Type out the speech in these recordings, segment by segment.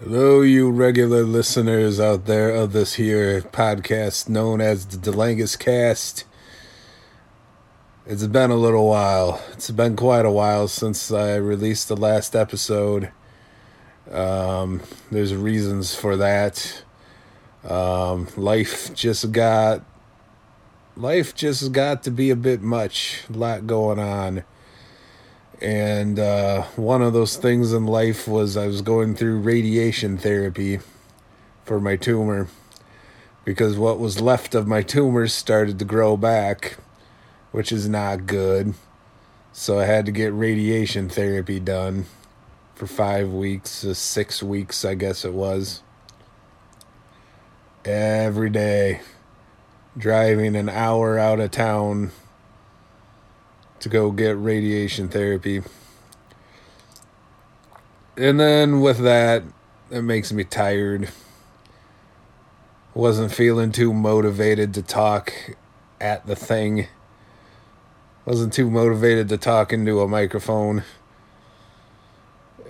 Hello, you regular listeners out there of this here podcast known as the Delangus Cast. It's been a little while. It's been quite a while since I released the last episode. Um, there's reasons for that. Um, life just got life just got to be a bit much, a lot going on. And uh, one of those things in life was I was going through radiation therapy for my tumor because what was left of my tumor started to grow back, which is not good. So I had to get radiation therapy done for five weeks, uh, six weeks, I guess it was. Every day, driving an hour out of town to go get radiation therapy. And then with that, it makes me tired. Wasn't feeling too motivated to talk at the thing. Wasn't too motivated to talk into a microphone.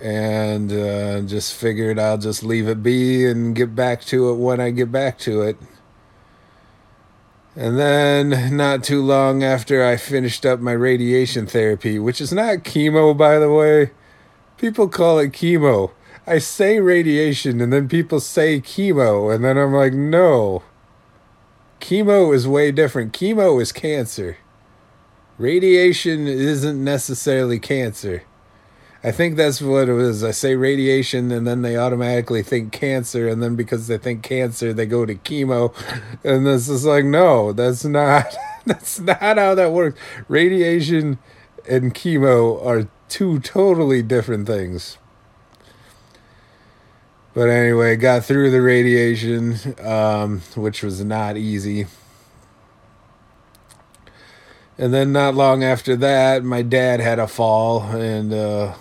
And uh, just figured I'll just leave it be and get back to it when I get back to it. And then, not too long after I finished up my radiation therapy, which is not chemo, by the way, people call it chemo. I say radiation, and then people say chemo, and then I'm like, no. Chemo is way different. Chemo is cancer. Radiation isn't necessarily cancer. I think that's what it was. I say radiation, and then they automatically think cancer, and then because they think cancer, they go to chemo, and this is like, no, that's not. That's not how that works. Radiation and chemo are two totally different things. But anyway, got through the radiation, um, which was not easy. And then, not long after that, my dad had a fall, and uh,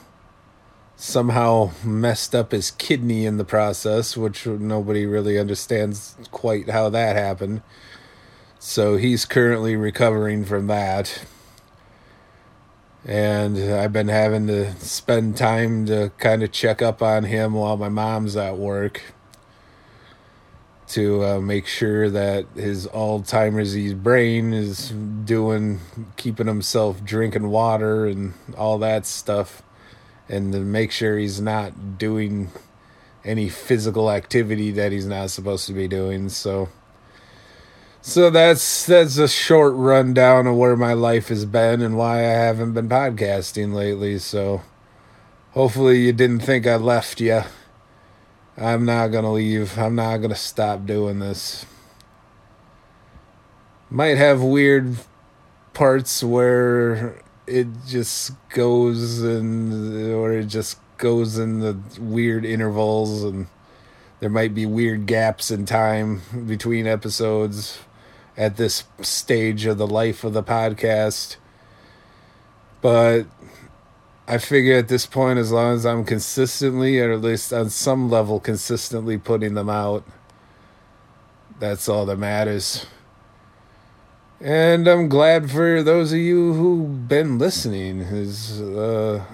somehow messed up his kidney in the process, which nobody really understands quite how that happened. So he's currently recovering from that. And I've been having to spend time to kind of check up on him while my mom's at work to uh, make sure that his Alzheimer's brain is doing, keeping himself drinking water and all that stuff and to make sure he's not doing any physical activity that he's not supposed to be doing. So so that's that's a short rundown of where my life has been and why I haven't been podcasting lately. So hopefully you didn't think I left you. I'm not going to leave. I'm not going to stop doing this. Might have weird parts where it just goes and or it just goes in the weird intervals and there might be weird gaps in time between episodes at this stage of the life of the podcast but I figure at this point, as long as I'm consistently, or at least on some level, consistently putting them out, that's all that matters. And I'm glad for those of you who've been listening. Is uh,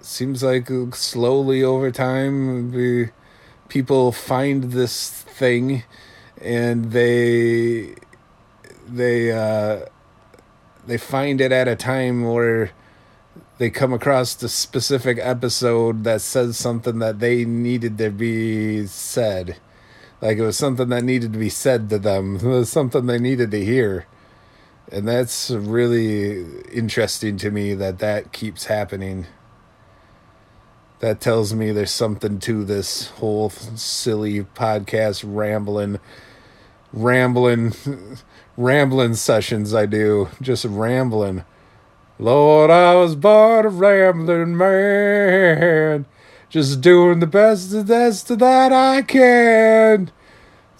seems like slowly over time, we, people find this thing, and they they uh, they find it at a time where they come across the specific episode that says something that they needed to be said. Like it was something that needed to be said to them. It was something they needed to hear and that's really interesting to me that that keeps happening. That tells me there's something to this whole silly podcast rambling rambling rambling sessions i do. Just rambling. Lord i was born a rambling man. Just doing the best of best that i can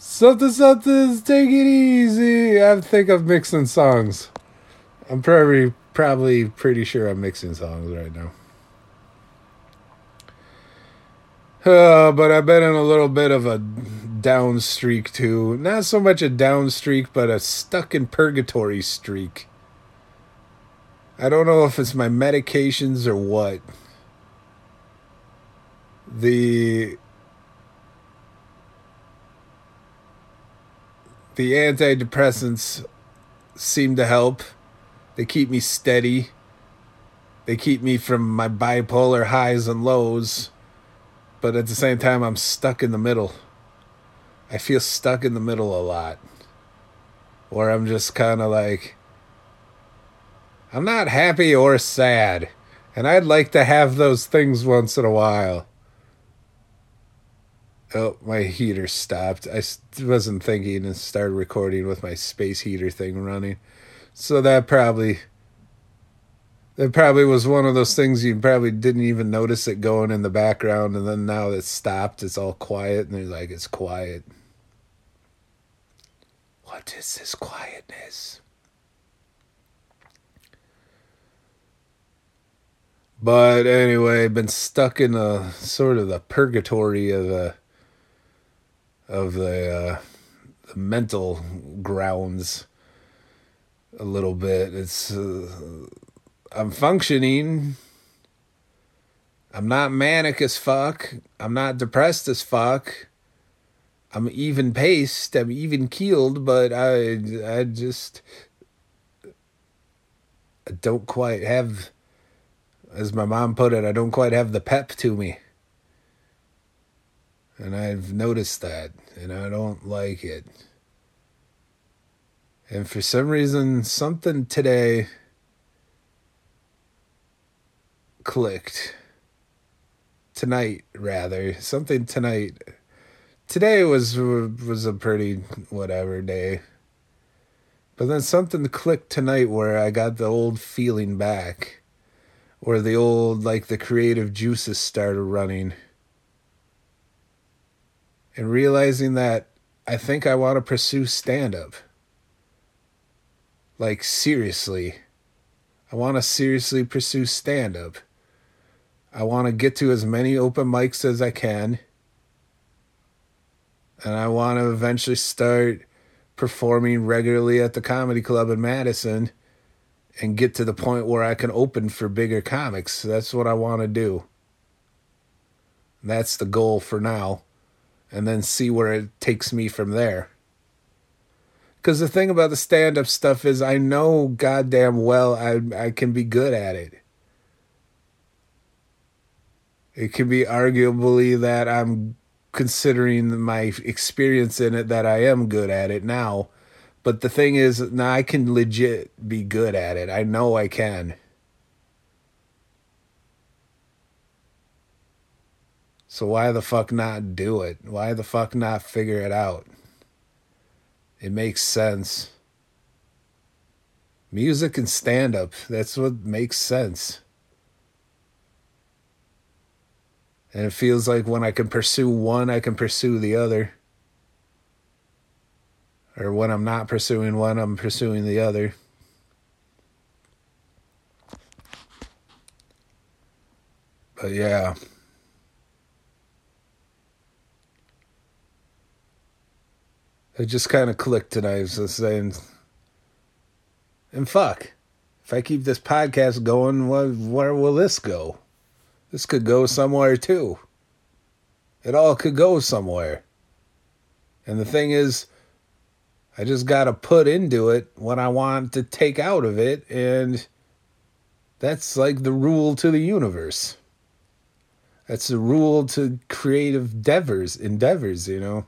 Something, something's take it easy. I think I'm mixing songs. I'm probably probably pretty sure I'm mixing songs right now. Uh, but I've been in a little bit of a down streak too. Not so much a down streak, but a stuck in purgatory streak. I don't know if it's my medications or what. The the antidepressants seem to help. They keep me steady. They keep me from my bipolar highs and lows. But at the same time, I'm stuck in the middle. I feel stuck in the middle a lot. Where I'm just kind of like, I'm not happy or sad. And I'd like to have those things once in a while. Oh, my heater stopped. I wasn't thinking and started recording with my space heater thing running. So that probably that probably was one of those things you probably didn't even notice it going in the background and then now it's stopped, it's all quiet and they're like it's quiet. What is this quietness? But anyway, been stuck in a sort of the purgatory of the of the, uh, the mental grounds a little bit. It's uh, I'm functioning. I'm not manic as fuck. I'm not depressed as fuck. I'm even paced. I'm even keeled, but I I just I don't quite have as my mom put it, I don't quite have the pep to me. And I've noticed that, and I don't like it. And for some reason, something today clicked. Tonight, rather. Something tonight. Today was was a pretty whatever day. But then something clicked tonight where I got the old feeling back. Where the old, like, the creative juices started running and realizing that I think I want to pursue stand up. Like, seriously. I want to seriously pursue stand up. I want to get to as many open mics as I can. And I want to eventually start performing regularly at the comedy club in Madison and get to the point where I can open for bigger comics. That's what I want to do. That's the goal for now and then see where it takes me from there. Because the thing about the stand up stuff is, I know goddamn well I, I can be good at it. It can be arguably that I'm considering my experience in it that I am good at it now. But the thing is, now I can legit be good at it. I know I can. So why the fuck not do it? Why the fuck not figure it out? It makes sense. Music and stand up, that's what makes sense. And it feels like when I can pursue one, I can pursue the other. Or when I'm not pursuing one, I'm pursuing the other. But yeah. It just kind of clicked tonight. Was saying, and fuck, if I keep this podcast going, what, where will this go? This could go somewhere too. It all could go somewhere. And the thing is, I just got to put into it what I want to take out of it. And that's like the rule to the universe. That's the rule to creative endeavors, endeavors, you know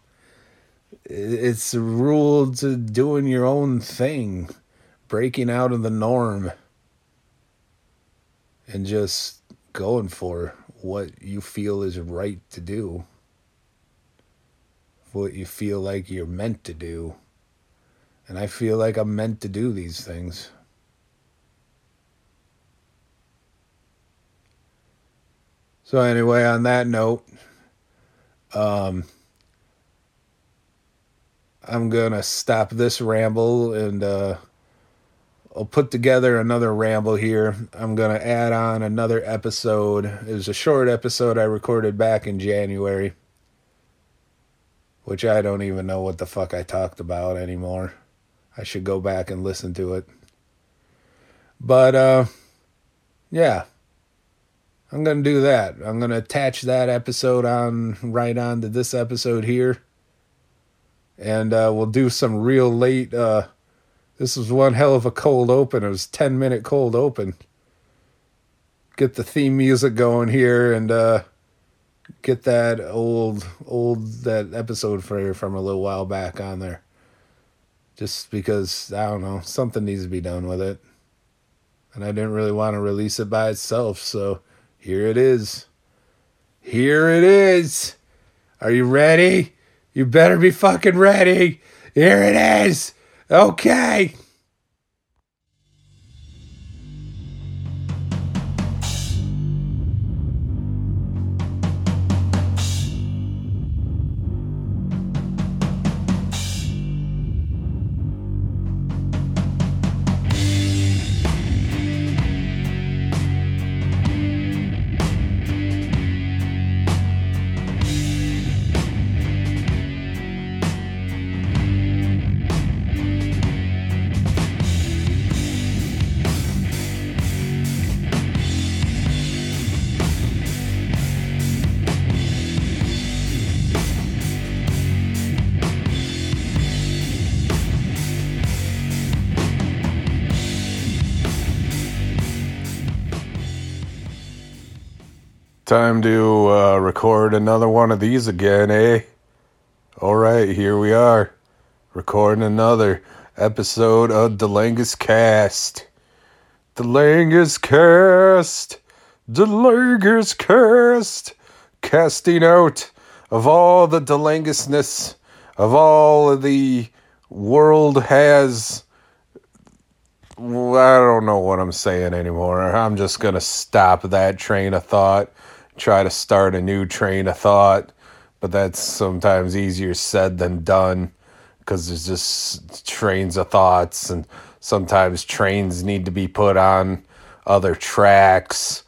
it's a rule to doing your own thing, breaking out of the norm, and just going for what you feel is right to do, what you feel like you're meant to do. And I feel like I'm meant to do these things. So, anyway, on that note, um, I'm gonna stop this ramble and uh, I'll put together another ramble here. I'm gonna add on another episode. It was a short episode I recorded back in January, which I don't even know what the fuck I talked about anymore. I should go back and listen to it. But uh, yeah, I'm gonna do that. I'm gonna attach that episode on right on to this episode here and uh, we'll do some real late. Uh, this was one hell of a cold open. It was ten minute cold open. Get the theme music going here and uh, get that old old that episode for from a little while back on there. Just because I don't know something needs to be done with it, and I didn't really want to release it by itself, so here it is. Here it is. Are you ready? You better be fucking ready. Here it is. Okay. Time to uh, record another one of these again, eh? All right, here we are, recording another episode of Delangus Cast. The Delangus Cast, Delangus Cast, casting out of all the Delangusness of all the world has. I don't know what I'm saying anymore. I'm just gonna stop that train of thought try to start a new train of thought, but that's sometimes easier said than done because there's just trains of thoughts, and sometimes trains need to be put on other tracks,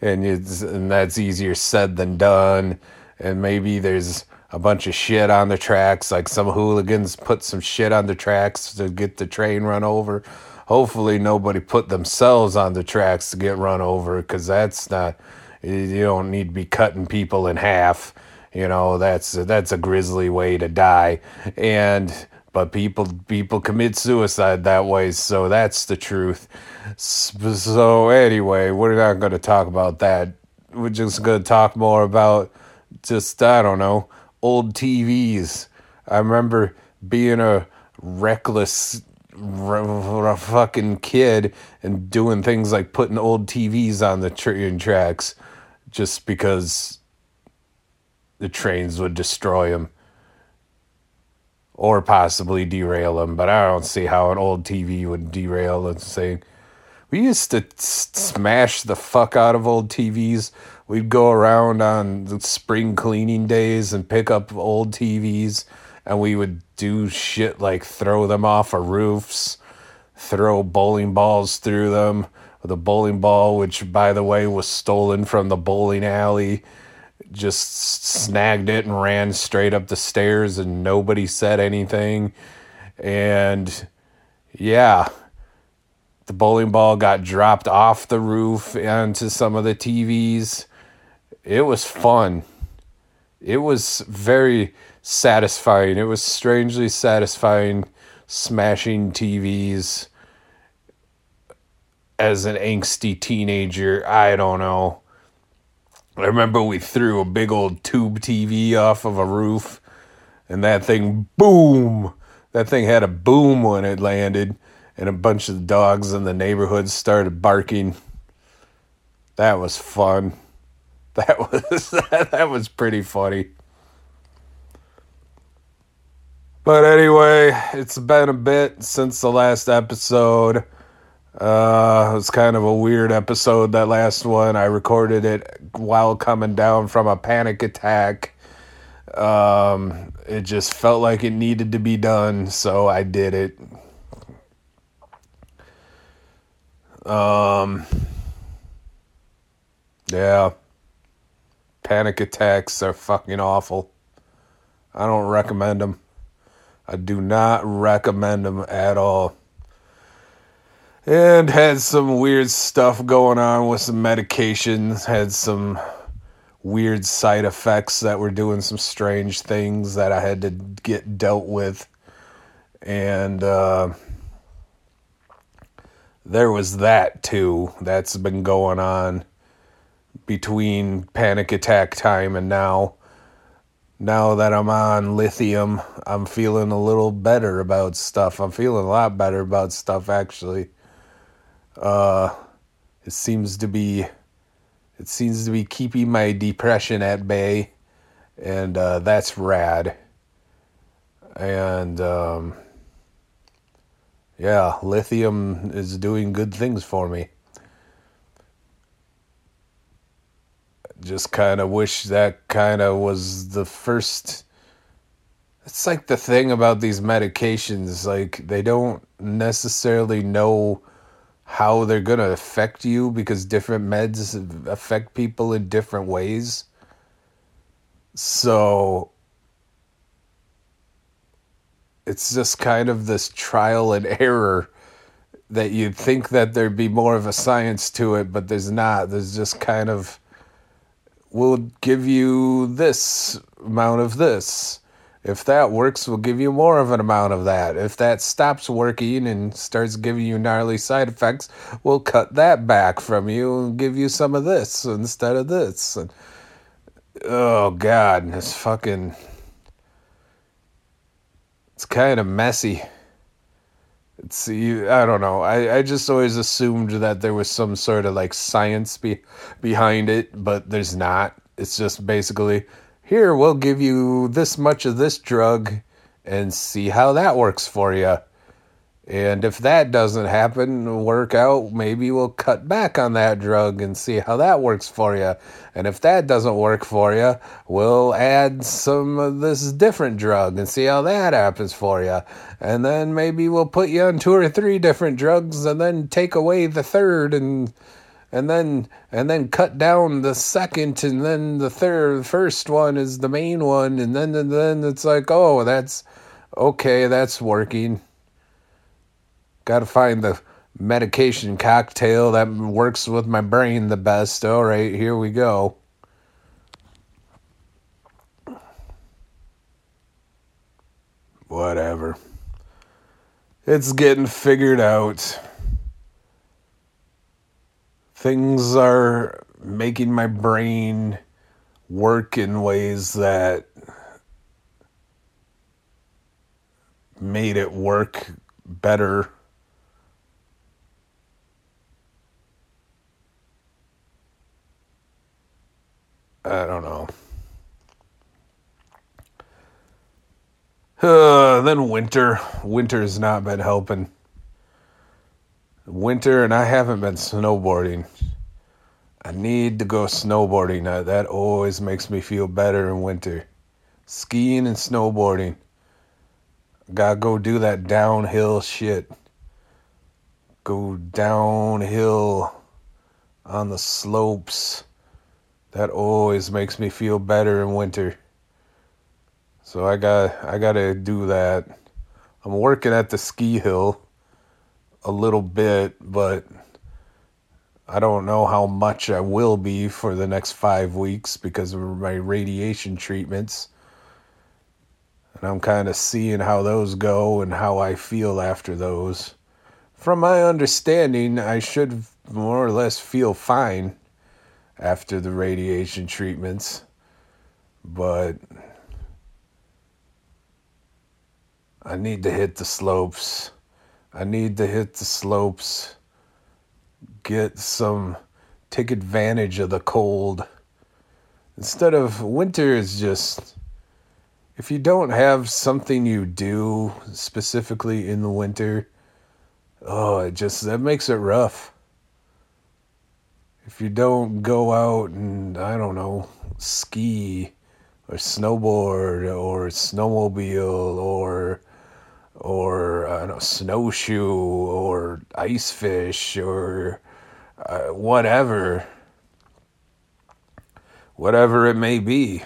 and it's and that's easier said than done. And maybe there's a bunch of shit on the tracks, like some hooligans put some shit on the tracks to get the train run over. Hopefully, nobody put themselves on the tracks to get run over because that's not you don't need to be cutting people in half. You know, that's that's a grisly way to die. And but people people commit suicide that way, so that's the truth. So anyway, we're not going to talk about that. We're just going to talk more about just I don't know, old TVs. I remember being a reckless r- fucking kid and doing things like putting old TVs on the train tracks just because the trains would destroy him or possibly derail him. But I don't see how an old TV would derail the thing. We used to smash the fuck out of old TVs. We'd go around on the spring cleaning days and pick up old TVs, and we would do shit like throw them off of roofs, throw bowling balls through them a bowling ball, which, by the way, was stolen from the bowling alley. Just snagged it and ran straight up the stairs, and nobody said anything. And yeah, the bowling ball got dropped off the roof onto some of the TVs. It was fun. It was very satisfying. It was strangely satisfying smashing TVs as an angsty teenager. I don't know. I remember we threw a big old tube TV off of a roof, and that thing, boom! That thing had a boom when it landed, and a bunch of dogs in the neighborhood started barking. That was fun. That was that was pretty funny. But anyway, it's been a bit since the last episode. Uh, it was kind of a weird episode, that last one. I recorded it while coming down from a panic attack. Um, it just felt like it needed to be done, so I did it. Um, yeah. Panic attacks are fucking awful. I don't recommend them. I do not recommend them at all and had some weird stuff going on with some medications, had some weird side effects that were doing some strange things that I had to get dealt with. And uh, there was that too. That's been going on between panic attack time and now. Now that I'm on lithium, I'm feeling a little better about stuff. I'm feeling a lot better about stuff actually. Uh, it seems to be it seems to be keeping my depression at bay, and uh, that's rad. And um, yeah, lithium is doing good things for me. Just kind of wish that kind of was the first. It's like the thing about these medications, like they don't necessarily know how they're going to affect you because different meds affect people in different ways. So it's just kind of this trial and error that you'd think that there'd be more of a science to it, but there's not. There's just kind of, we'll give you this amount of this if that works, we'll give you more of an amount of that. If that stops working and starts giving you gnarly side effects, we'll cut that back from you and give you some of this instead of this. And, oh, God, it's fucking. It's kind of messy. It's I don't know. I, I just always assumed that there was some sort of like science be, behind it, but there's not. It's just basically here, we'll give you this much of this drug and see how that works for you. And if that doesn't happen, work out, maybe we'll cut back on that drug and see how that works for you. And if that doesn't work for you, we'll add some of this different drug and see how that happens for you. And then maybe we'll put you on two or three different drugs and then take away the third and and then and then cut down the second and then the third first one is the main one and then and then it's like oh that's okay that's working. Got to find the medication cocktail that works with my brain the best. All right here we go. Whatever. It's getting figured out things are making my brain work in ways that made it work better. I don't know. Uh, then winter. Winter's not been helping winter and I haven't been snowboarding. I need to go snowboarding. Now, that always makes me feel better in winter. Skiing and snowboarding. Gotta go do that downhill shit. Go downhill on the slopes. That always makes me feel better in winter. So I got I got to do that. I'm working at the ski hill a little bit, but I don't know how much I will be for the next five weeks because of my radiation treatments. And I'm kind of seeing how those go and how I feel after those. From my understanding, I should more or less feel fine after the radiation treatments. But I need to hit the slopes. I need to hit the slopes, get some, take advantage of the cold. Instead of winter is just, if you don't have something you do specifically in the winter, oh, it just, that makes it rough. If you don't go out and, I don't know, ski or snowboard or snowmobile or or uh, snowshoe or ice fish or uh, whatever, whatever it may be.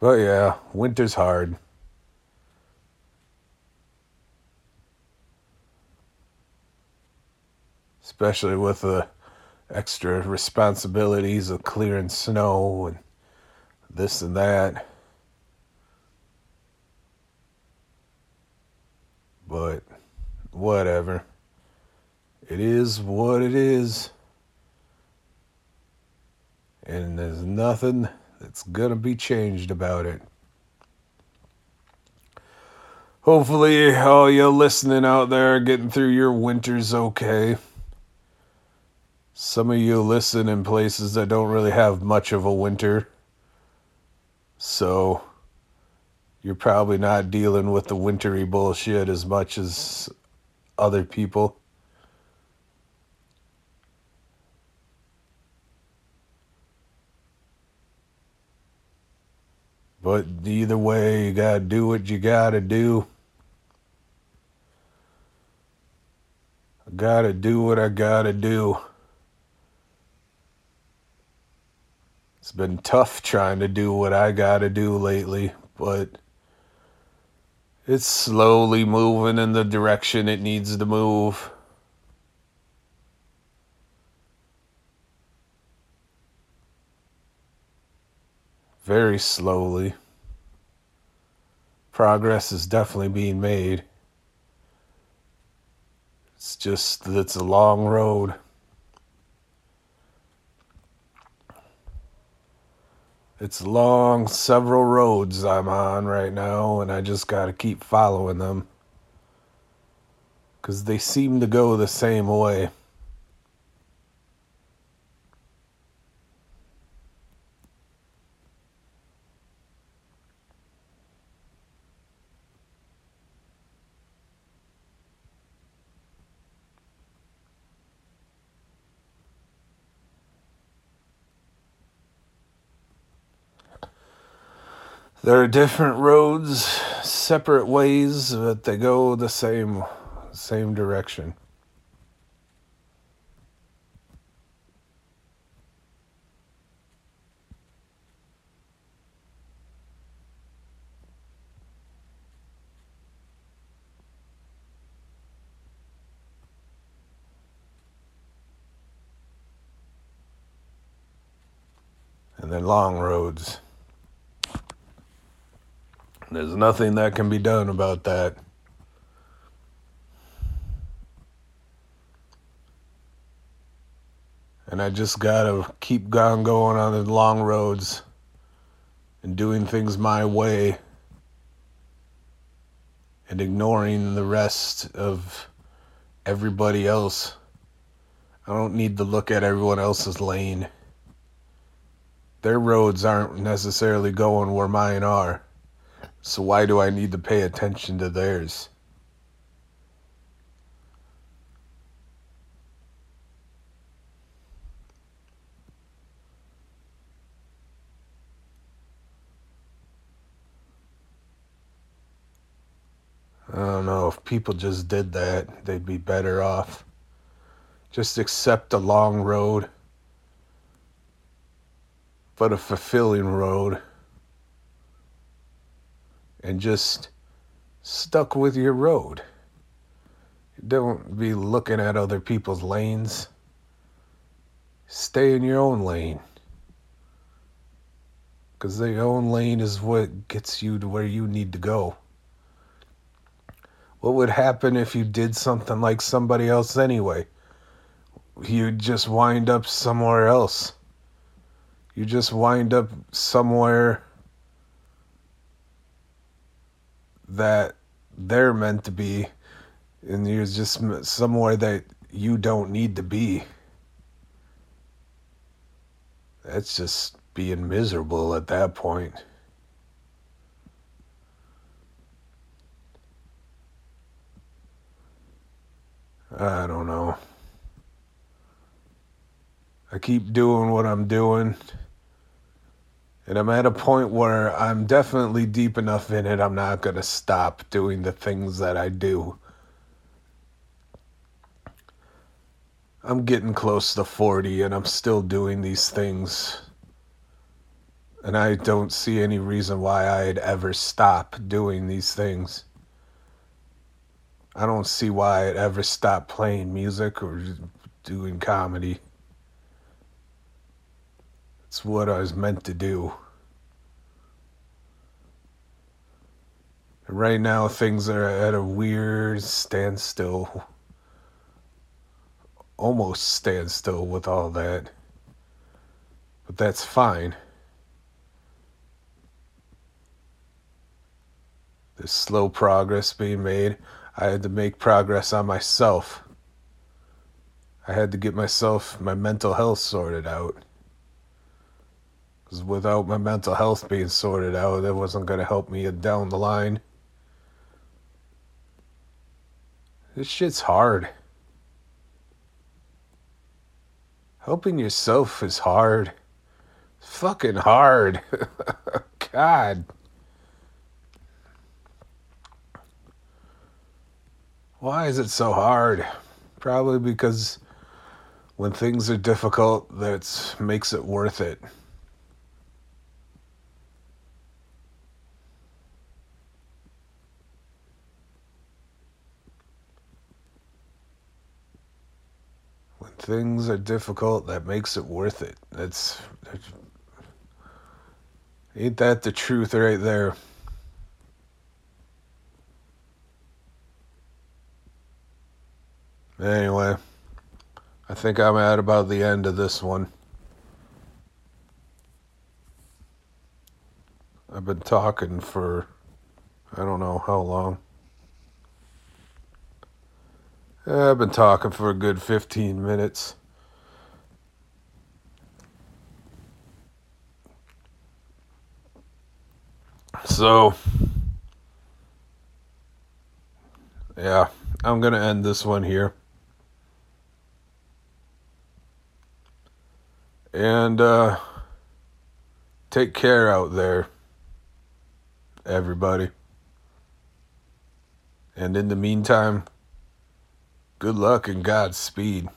But yeah, winter's hard. Especially with the extra responsibilities of clearing snow and this and that. But whatever. It is what it is. And there's nothing that's going to be changed about it. Hopefully, all you listening out there getting through your winters okay. Some of you listen in places that don't really have much of a winter. So, you're probably not dealing with the wintry bullshit as much as other people. But either way, you gotta do what you gotta do. I gotta do what I gotta do. It's been tough trying to do what I gotta do lately, but it's slowly moving in the direction it needs to move. Very slowly. Progress is definitely being made. It's just that it's a long road. It's long, several roads I'm on right now, and I just got to keep following them. Because they seem to go the same way. There are different roads, separate ways, but they go the same same direction. And then long roads. There's nothing that can be done about that. And I just gotta keep on going on the long roads and doing things my way and ignoring the rest of everybody else. I don't need to look at everyone else's lane. Their roads aren't necessarily going where mine are. So why do I need to pay attention to theirs? I don't know if people just did that, they'd be better off. Just accept a long road, but a fulfilling road and just stuck with your road. Don't be looking at other people's lanes. Stay in your own lane. Because your own lane is what gets you to where you need to go. What would happen if you did something like somebody else anyway? You'd just wind up somewhere else. You just wind up somewhere that they're meant to be, and you're just somewhere that you don't need to be. That's just being miserable at that point. I don't know. I keep doing what I'm doing. And I'm at a point where I'm definitely deep enough in it, I'm not going to stop doing the things that I do. I'm getting close to 40 and I'm still doing these things And I don't see any reason why I'd ever stop doing these things. I don't see why I'd ever stop playing music or doing comedy. It's what I was meant to do. Right now, things are at a weird standstill. Almost standstill with all that. But that's fine. There's slow progress being made. I had to make progress on myself. I had to get myself, my mental health sorted out. Because without my mental health being sorted out, it wasn't going to help me down the line. This shit's hard. Helping yourself is hard. It's fucking hard. God. Why is it so hard? Probably because when things are difficult, that makes it worth it. When things are difficult, that makes it worth it. That's, that's ain't that the truth right there? Anyway, I think I'm at about the end of this one. I've been talking for I don't know how long. I've been talking for a good 15 minutes. So, yeah, I'm going to end this one here. And uh, take care out there, everybody. And in the meantime, good luck and Godspeed.